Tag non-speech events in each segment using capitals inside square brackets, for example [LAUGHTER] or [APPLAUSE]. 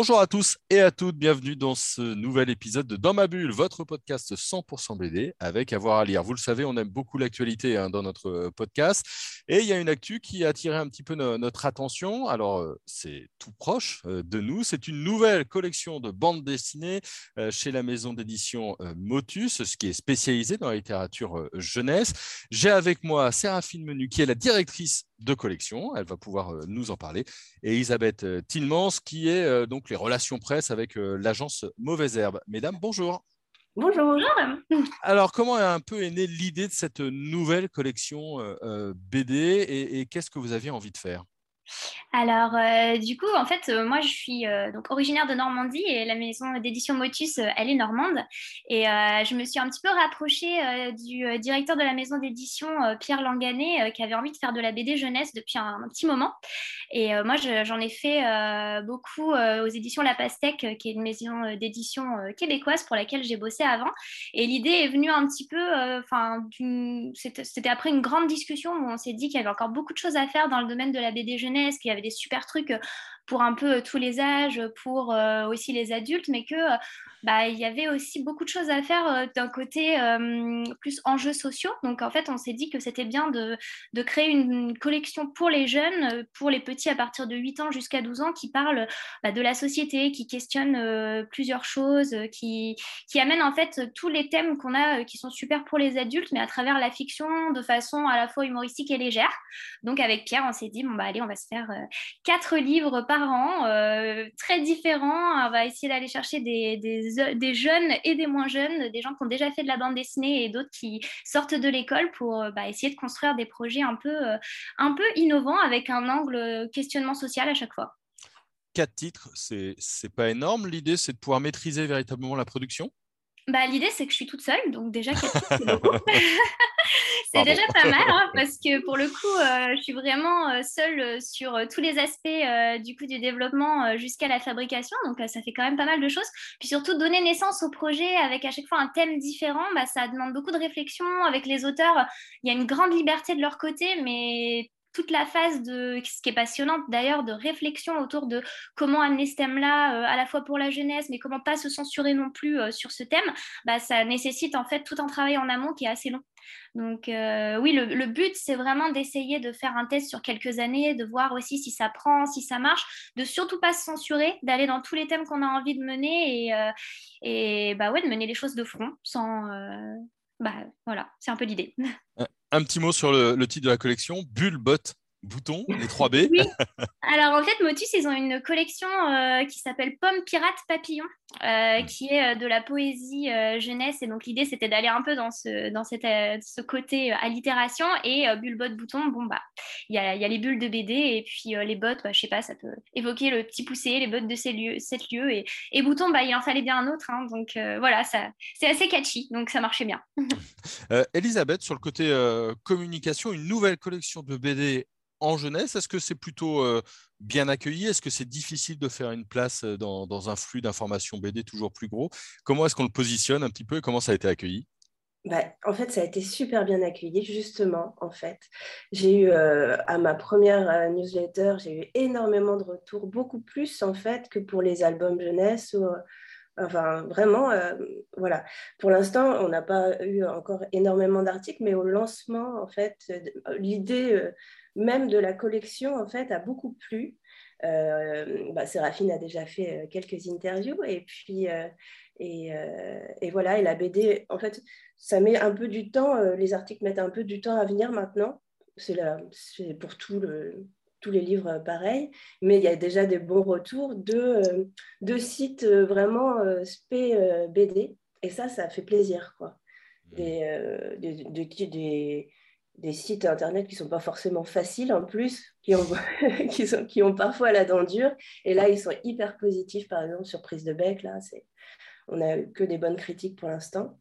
Bonjour à tous et à toutes, bienvenue dans ce nouvel épisode de Dans ma bulle, votre podcast 100% BD avec avoir à lire. Vous le savez, on aime beaucoup l'actualité hein, dans notre euh, podcast et il y a une actu qui a attiré un petit peu notre attention. Alors, euh, c'est tout proche euh, de nous, c'est une nouvelle collection de bandes dessinées chez la maison d'édition Motus, ce qui est spécialisé dans la littérature jeunesse. J'ai avec moi Séraphine Menu qui est la directrice de collection, elle va pouvoir nous en parler, et Elisabeth Tilmans qui est donc les relations presse avec euh, l'agence Mauvaise Herbe. Mesdames, bonjour. Bonjour. Alors, comment un peu est née l'idée de cette nouvelle collection euh, euh, BD et qu'est-ce que vous aviez envie de faire? Alors, euh, du coup, en fait, euh, moi, je suis euh, donc originaire de Normandie et la maison d'édition Motus, elle est normande. Et je me suis un petit peu rapprochée du directeur de la maison d'édition, Pierre Langanet, qui avait envie de faire de la BD jeunesse depuis un, petit moment. Et moi, j'en ai fait beaucoup aux éditions La Pastèque, qui est une maison d'édition québécoise pour laquelle j'ai bossé avant. Et l'idée est venue un petit peu, enfin, c'était après une grande discussion où on s'est dit qu'il y avait encore beaucoup de choses à faire dans le domaine de la BD jeunesse qu'il y avait des super trucs euh, pour un peu tous les âges, pour euh, aussi les adultes, mais que euh, bah, il y avait aussi beaucoup de choses à faire euh, d'un côté euh, plus enjeux sociaux. Donc en fait, on s'est dit que c'était bien de, de, créer une collection pour les jeunes, euh, pour les petits à partir de 8 ans jusqu'à 12 ans, qui parlent bah, de la société, qui questionnent plusieurs choses, qui, qui amènent en fait tous les thèmes qu'on a qui sont super pour les adultes, mais à travers la fiction de façon à la fois humoristique et légère. Donc avec Pierre, on s'est dit, bon bah allez, on va se faire quatre livres par an, très différents. On va essayer d'aller chercher des des, jeunes et des moins jeunes, des gens qui ont déjà fait de la bande dessinée et d'autres qui sortent de l'école pour euh, bah, essayer de construire des projets un peu, euh, un peu innovants avec un angle questionnement social à chaque fois. Quatre titres, c'est pas énorme. L'idée, c'est de pouvoir maîtriser véritablement la production? Bah, L'idée, c'est que je suis toute seule, donc déjà, c'est [LAUGHS] c'est déjà pas mal, hein, [LAUGHS] parce que pour le coup, euh, je suis vraiment euh, seule euh, sur tous les aspects du coup du développement jusqu'à la fabrication, donc ça fait quand même pas mal de choses. Puis surtout, donner naissance au projet avec à chaque fois un thème différent, bah, ça demande beaucoup de réflexion avec les auteurs. Il y a une grande liberté de leur côté, mais toute la phase de ce qui est passionnante d'ailleurs de réflexion autour de comment amener ce thème-là euh, à la fois pour la jeunesse, mais comment pas se censurer non plus euh, sur ce thème, bah, ça nécessite en fait tout un travail en amont qui est assez long. Donc euh, oui, le, but c'est vraiment d'essayer de faire un test sur quelques années, de voir aussi si ça prend, si ça marche, de surtout pas se censurer, d'aller dans tous les thèmes qu'on a envie de mener et, et bah ouais, de mener les choses de front sans bah voilà, c'est un peu l'idée. Un petit mot sur le, titre de la collection, Bulle, Bot, Bouton, les 3 B. Oui. [LAUGHS] Alors en fait, Motus, ils ont une collection euh, qui s'appelle Pomme, Pirate, Papillon, euh, qui est euh, de la poésie jeunesse. Et donc l'idée, c'était d'aller un peu dans ce, dans cette, ce côté allitération. Et Bulle, Bot, Bouton, bon, bah, il y a, y a, les bulles de BD et puis les bottes, bah, je sais pas, ça peut évoquer le petit poussé, les bottes de ces lieux, sept lieux. Et, et Bouton, bah, il en fallait bien un autre. Hein. donc voilà, ça, c'est assez catchy, donc ça marchait bien. [LAUGHS] Elisabeth, sur le côté communication, une nouvelle collection de BD en jeunesse. Est-ce que c'est plutôt euh, bien accueilli? Est-ce que c'est difficile de faire une place euh, dans, un flux d'informations BD toujours plus gros? Comment est-ce qu'on le positionne un petit peu et comment ça a été accueilli? Bah, en fait, ça a été super bien accueilli, justement, en fait. J'ai eu, euh, à ma première newsletter, j'ai eu énormément de retours, beaucoup plus, en fait, que pour les albums jeunesse. enfin, vraiment, voilà. Pour l'instant, on n'a pas eu encore énormément d'articles, mais au lancement, en fait, l'idée même de la collection, en fait, a beaucoup plu. Euh, bah, Séraphine a déjà fait euh, quelques interviews et puis euh, et, et, voilà et la BD en fait ça met un peu du temps les articles mettent un peu du temps à venir maintenant c'est pour tout le, tous les livres pareils mais il y a déjà des bons retours de, de sites vraiment spé BD et ça ça fait plaisir quoi mmh. des, des, des des sites internet qui sont pas forcément faciles en plus, qui ont, [LAUGHS] qui, sont, qui ont parfois la dent dure. Et là, ils sont hyper positifs, par exemple, sur Prise de Bec. Là, on n'a que des bonnes critiques pour l'instant.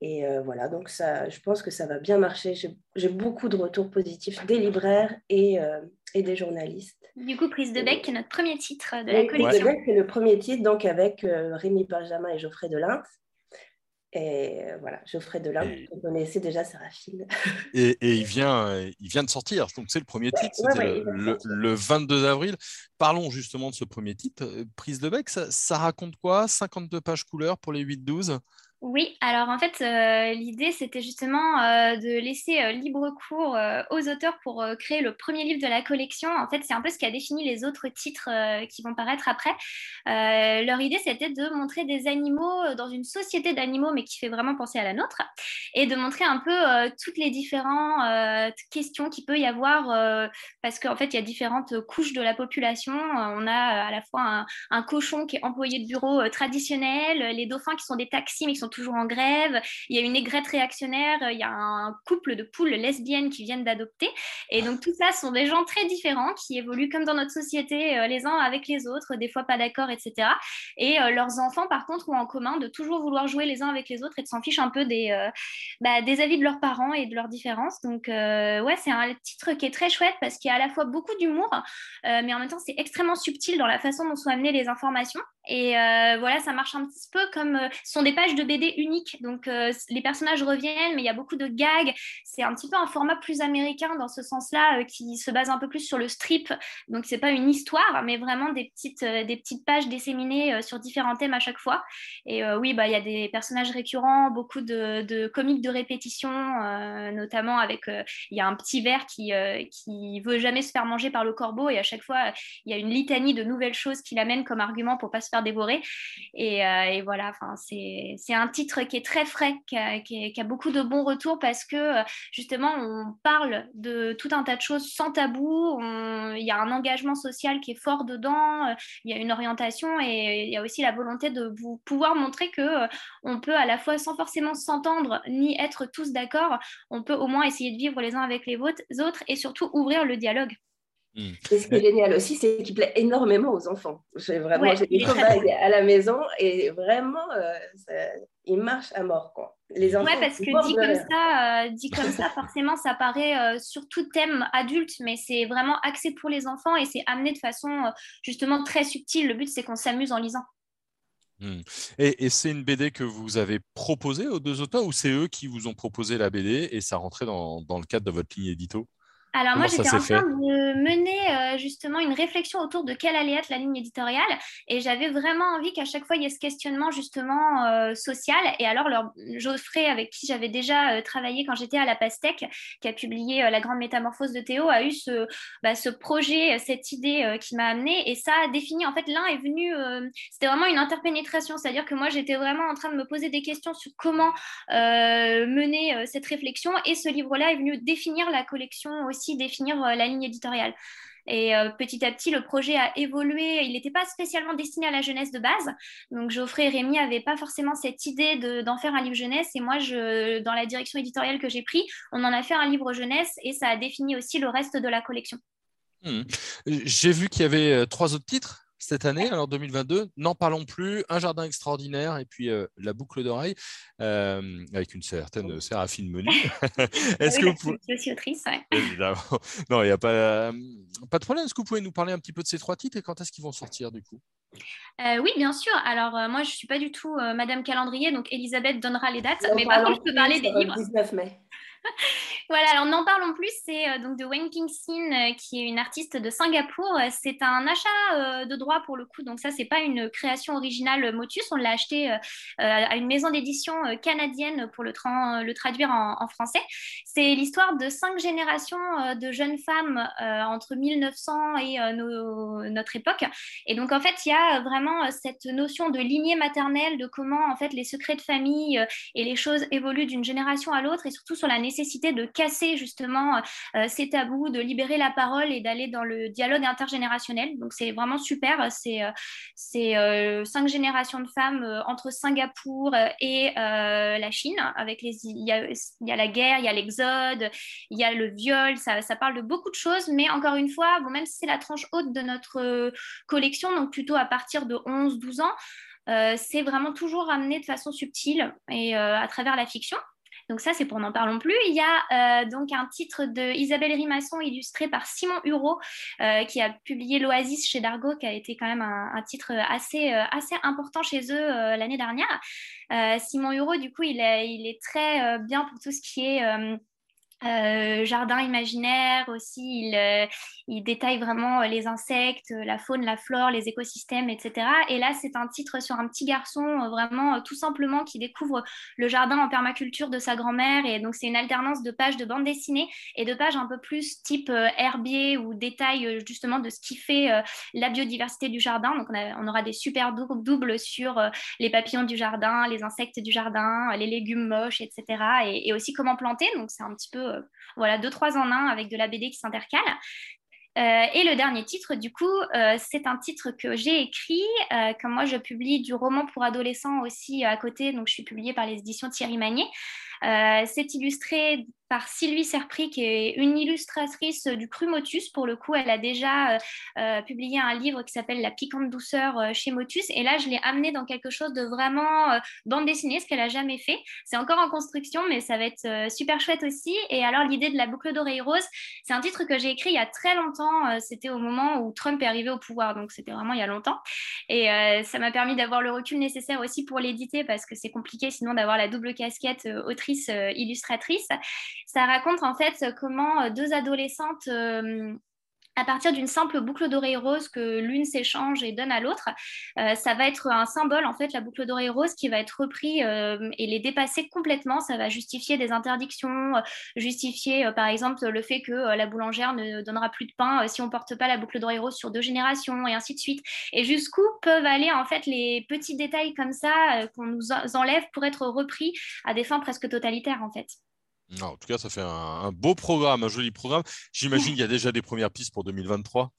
Et euh, voilà, donc ça, je pense que ça va bien marcher. J'ai beaucoup de retours positifs des libraires et, euh, et des journalistes. Du coup, Prise de Bec, qui est notre premier titre de la collection. Prise de Bec, c'est le premier titre, donc avec Rémi Benjamin et Geoffrey Delinte. Et voilà, Geoffrey Delin, et... vous connaissez déjà Séraphine. [LAUGHS] Et, et, il, vient, il vient de sortir, donc c'est le premier titre, c'était ouais, ouais, le, le, 22 avril. Parlons justement de ce premier titre. Prise de bec, ça, ça raconte quoi? 52 pages couleurs pour les 8-12 oui, alors en fait, euh, l'idée, c'était justement euh, de laisser euh, libre cours aux auteurs pour créer le premier livre de la collection. En fait, c'est un peu ce qui a défini les autres titres qui vont paraître après. leur idée, c'était de montrer des animaux dans une société d'animaux, mais qui fait vraiment penser à la nôtre, et de montrer un peu toutes les différentes questions qu'il peut y avoir, parce qu'en fait, il y a différentes couches de la population. on a à la fois un, un, cochon qui est employé de bureau traditionnel, les dauphins qui sont des taxis, mais qui sont toujours en grève. Il y a une aigrette réactionnaire, il y a un couple de poules lesbiennes qui viennent d'adopter. Et donc tout ça sont des gens très différents qui évoluent comme dans notre société, euh, les uns avec les autres, des fois pas d'accord, etc. Et euh, leurs enfants, par contre, ont en commun de toujours vouloir jouer les uns avec les autres et de s'en ficher un peu des, euh, bah, des avis de leurs parents et de leurs différences. Donc euh, ouais, c'est un titre qui est très chouette parce qu'il y a à la fois beaucoup d'humour, mais en même temps c'est extrêmement subtil dans la façon dont sont amenées les informations. Et euh, voilà, ça marche un petit peu comme ce sont des pages de BD uniques. Donc les personnages reviennent, mais il y a beaucoup de gags. C'est un petit peu un format plus américain dans ce sens-là, qui se base un peu plus sur le strip. Donc c'est pas une histoire, mais vraiment des petites, des petites pages disséminées sur différents thèmes à chaque fois. Et oui, bah il y a des personnages récurrents, beaucoup de, de comiques de répétition, euh, notamment avec euh, il y a un petit ver qui euh, qui veut jamais se faire manger par le corbeau et à chaque fois il y a une litanie de nouvelles choses qu'il amène comme argument pour pas se faire dévorer. Et, et voilà, c'est un titre qui est très frais, qui a, qui, a, beaucoup de bons retours parce que justement on parle de tout un tas de choses sans tabou. Il y a un engagement social qui est fort dedans. Il y a une orientation et il y a aussi la volonté de vous pouvoir montrer que on peut à la fois sans forcément s'entendre ni être tous d'accord, on peut au moins essayer de vivre les uns avec les autres et surtout ouvrir le dialogue. Mmh. Et ce qui est génial aussi, c'est qu'il plaît énormément aux enfants. J'ai vraiment ouais, j'ai des cobayes à la maison et vraiment, euh, ça, il marche à mort. Quoi. Les enfants, ouais, parce que dit comme, ça, euh, dit comme ça, forcément, ça paraît euh, sur tout thème adulte, mais c'est vraiment axé pour les enfants et c'est amené de façon euh, justement très subtile. Le but, c'est qu'on s'amuse en lisant. Mmh. Et, et c'est une BD que vous avez proposée aux deux auteurs ou c'est eux qui vous ont proposé la BD et ça rentrait dans, dans le cadre de votre ligne édito? Alors Comment moi, j'étais en train de mener euh, justement une réflexion autour de quelle allait être la ligne éditoriale et j'avais vraiment envie qu'à chaque fois, il y ait ce questionnement justement euh, social. Et alors, leur, Geoffrey, avec qui j'avais déjà euh, travaillé quand j'étais à la Pastèque, qui a publié La Grande Métamorphose de Théo, a eu ce, bah, ce projet, cette idée qui m'a amenée et ça a défini, en fait, l'un est venu, c'était vraiment une interpénétration, c'est-à-dire que moi, j'étais vraiment en train de me poser des questions sur comment mener cette réflexion et ce livre-là est venu définir la collection aussi définir euh, la ligne éditoriale. Et euh, petit à petit, le projet a évolué. Il n'était pas spécialement destiné à la jeunesse de base. Donc Geoffrey et Rémi n'avaient pas forcément cette idée d'en de, faire un livre jeunesse. Et moi, je, dans la direction éditoriale que j'ai pris, on en a fait un livre jeunesse et ça a défini aussi le reste de la collection. Mmh. J'ai vu qu'il y avait euh, trois autres titres cette année, alors 2022. N'en parlons plus. Un jardin extraordinaire et puis euh, la boucle d'oreille euh, avec une certaine Séraphine Menu. [LAUGHS] [LAUGHS] Est-ce oui, que vous pouvez... Je suis autrice, ouais. Évidemment. Non, il n'y a pas, pas de problème. Est-ce que vous pouvez nous parler un petit peu de ces trois titres et quand est-ce qu'ils vont sortir du coup? Euh, oui, bien sûr. Alors, euh, moi, je ne suis pas du tout euh, Madame Calendrier, donc Elisabeth donnera les dates. mais par contre, je peux parler des livres. 19 mai. [LAUGHS] voilà, alors n'en parlons plus, c'est euh, donc de Wen King Sin, euh, qui est une artiste de Singapour. C'est un achat euh, de droit pour le coup, donc ça, c'est pas une création originale Motus. On l'a acheté à une maison d'édition canadienne pour le, tra le traduire en, français. C'est l'histoire de cinq générations de jeunes femmes entre 1900 et notre époque. Et donc, en fait, il y a vraiment cette notion de lignée maternelle, de comment, en fait, les secrets de famille et les choses évoluent d'une génération à l'autre, et surtout sur la de casser justement euh, ces tabous, de libérer la parole et d'aller dans le dialogue intergénérationnel. Donc c'est vraiment super. C'est c'est euh, cinq générations de femmes euh, entre Singapour et la Chine. Avec les, il y, a, y a la guerre, il y a l'exode, il y a le viol. Ça, parle de beaucoup de choses, mais encore une fois, bon, même si c'est la tranche haute de notre collection, donc plutôt à partir de 11-12 ans. Euh, c'est vraiment toujours amené de façon subtile et euh, à travers la fiction. Donc ça, c'est pour n'en parlons plus. Il y a donc un titre de Isabelle Rimasson illustré par Simon Hureau, qui a publié l'Oasis chez Dargo, qui a été quand même un, titre assez, assez important chez eux l'année dernière. Simon Hureau, du coup, il est très bien pour tout ce qui est euh, jardin imaginaire aussi, il, euh, il, détaille vraiment euh, les insectes, la faune, la flore, les écosystèmes, etc. Et là, c'est un titre sur un petit garçon, vraiment tout simplement, qui découvre le jardin en permaculture de sa grand-mère. Et donc, c'est une alternance de pages de bande dessinée et de pages un peu plus type herbier ou détail justement de ce qui fait la biodiversité du jardin. Donc, on, aura des super doubles sur les papillons du jardin, les insectes du jardin, les légumes moches, etc. Et, et aussi comment planter. Donc, c'est un petit peu euh, voilà, deux, trois en un avec de la BD qui s'intercale. Euh, et le dernier titre, du coup, euh, c'est un titre que j'ai écrit. comme moi, je publie du roman pour adolescents aussi à côté, donc je suis publiée par les éditions Thierry Magnier. c'est illustré par Sylvie Serpry, qui est une illustratrice du Cru Motus. Pour le coup, elle a déjà euh, euh, publié un livre qui s'appelle La piquante douceur euh, chez Motus. Et là, je l'ai amené dans quelque chose de vraiment bande dessinée, ce qu'elle a jamais fait. C'est encore en construction, mais ça va être super chouette aussi. Et alors, l'idée de la boucle d'oreille rose, c'est un titre que j'ai écrit il y a très longtemps. c'était au moment où Trump est arrivé au pouvoir, donc c'était vraiment il y a longtemps. Et ça m'a permis d'avoir le recul nécessaire aussi pour l'éditer, parce que c'est compliqué sinon d'avoir la double casquette autrice-illustratrice. Ça raconte en fait comment euh, deux adolescentes euh, à partir d'une simple boucle d'oreille rose que l'une s'échange et donne à l'autre, euh, ça va être un symbole, en fait, la boucle d'oreille rose qui va être repris et les dépasser complètement. Ça va justifier des interdictions, justifier, par exemple, le fait que la boulangère ne donnera plus de pain si on ne porte pas la boucle d'oreille rose sur deux générations, et ainsi de suite. Et jusqu'où peuvent aller, en fait, les petits détails comme ça qu'on nous enlève pour être repris à des fins presque totalitaires, en fait en tout cas, ça fait un, beau programme, un joli programme. J'imagine qu'il y a déjà des premières pistes pour 2023.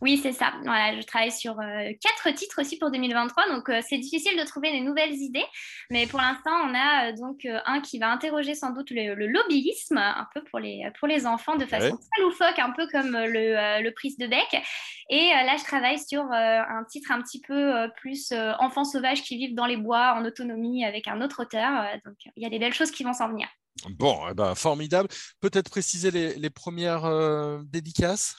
Oui, c'est ça. Voilà, je travaille sur euh, quatre titres aussi pour 2023, donc euh, c'est difficile de trouver des nouvelles idées. Mais pour l'instant, on a euh, donc un qui va interroger sans doute le, lobbyisme, un peu pour les, pour les enfants, de façon très loufoque, un peu comme le, le prise de bec. Et là, je travaille sur un titre un petit peu plus enfants sauvages qui vivent dans les bois en autonomie avec un autre auteur. donc, il y a des belles choses qui vont s'en venir. Bon, eh ben, formidable. Peut-être préciser les, premières euh, dédicaces?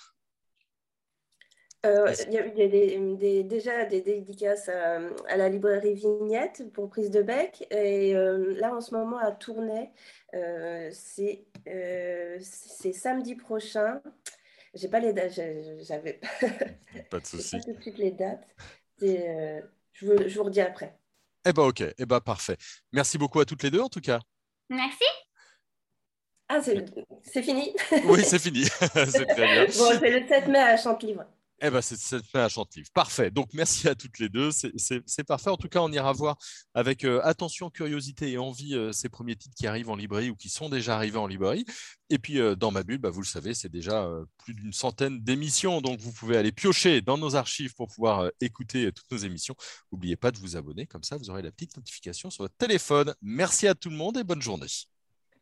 Euh, Il y a, déjà des dédicaces à, la librairie Vignette pour prise de bec. Et euh, là, en ce moment, à Tournai, c'est samedi prochain. J'ai pas les dates, j'avais pas [LAUGHS] de [LAUGHS] souci. tout de suite les dates. je, vous, je vous redis après. Eh ben ok, eh ben parfait. Merci beaucoup à toutes les deux en tout cas. Merci. Ah, c'est fini [LAUGHS] Oui, c'est fini. [LAUGHS] c'est très bien. Bon, c'est le 7 mai à Chantelivre. Eh ben, c'est le 7 mai à Chantelivre. Parfait. Donc, merci à toutes les deux. C'est parfait. En tout cas, on ira voir avec euh, attention, curiosité et envie euh, ces premiers titres qui arrivent en librairie ou qui sont déjà arrivés en librairie. Et puis, euh, dans ma bulle, bah, vous le savez, c'est déjà plus d'une centaine d'émissions. Donc, vous pouvez aller piocher dans nos archives pour pouvoir écouter toutes nos émissions. N'oubliez pas de vous abonner. Comme ça, vous aurez la petite notification sur votre téléphone. Merci à tout le monde et bonne journée.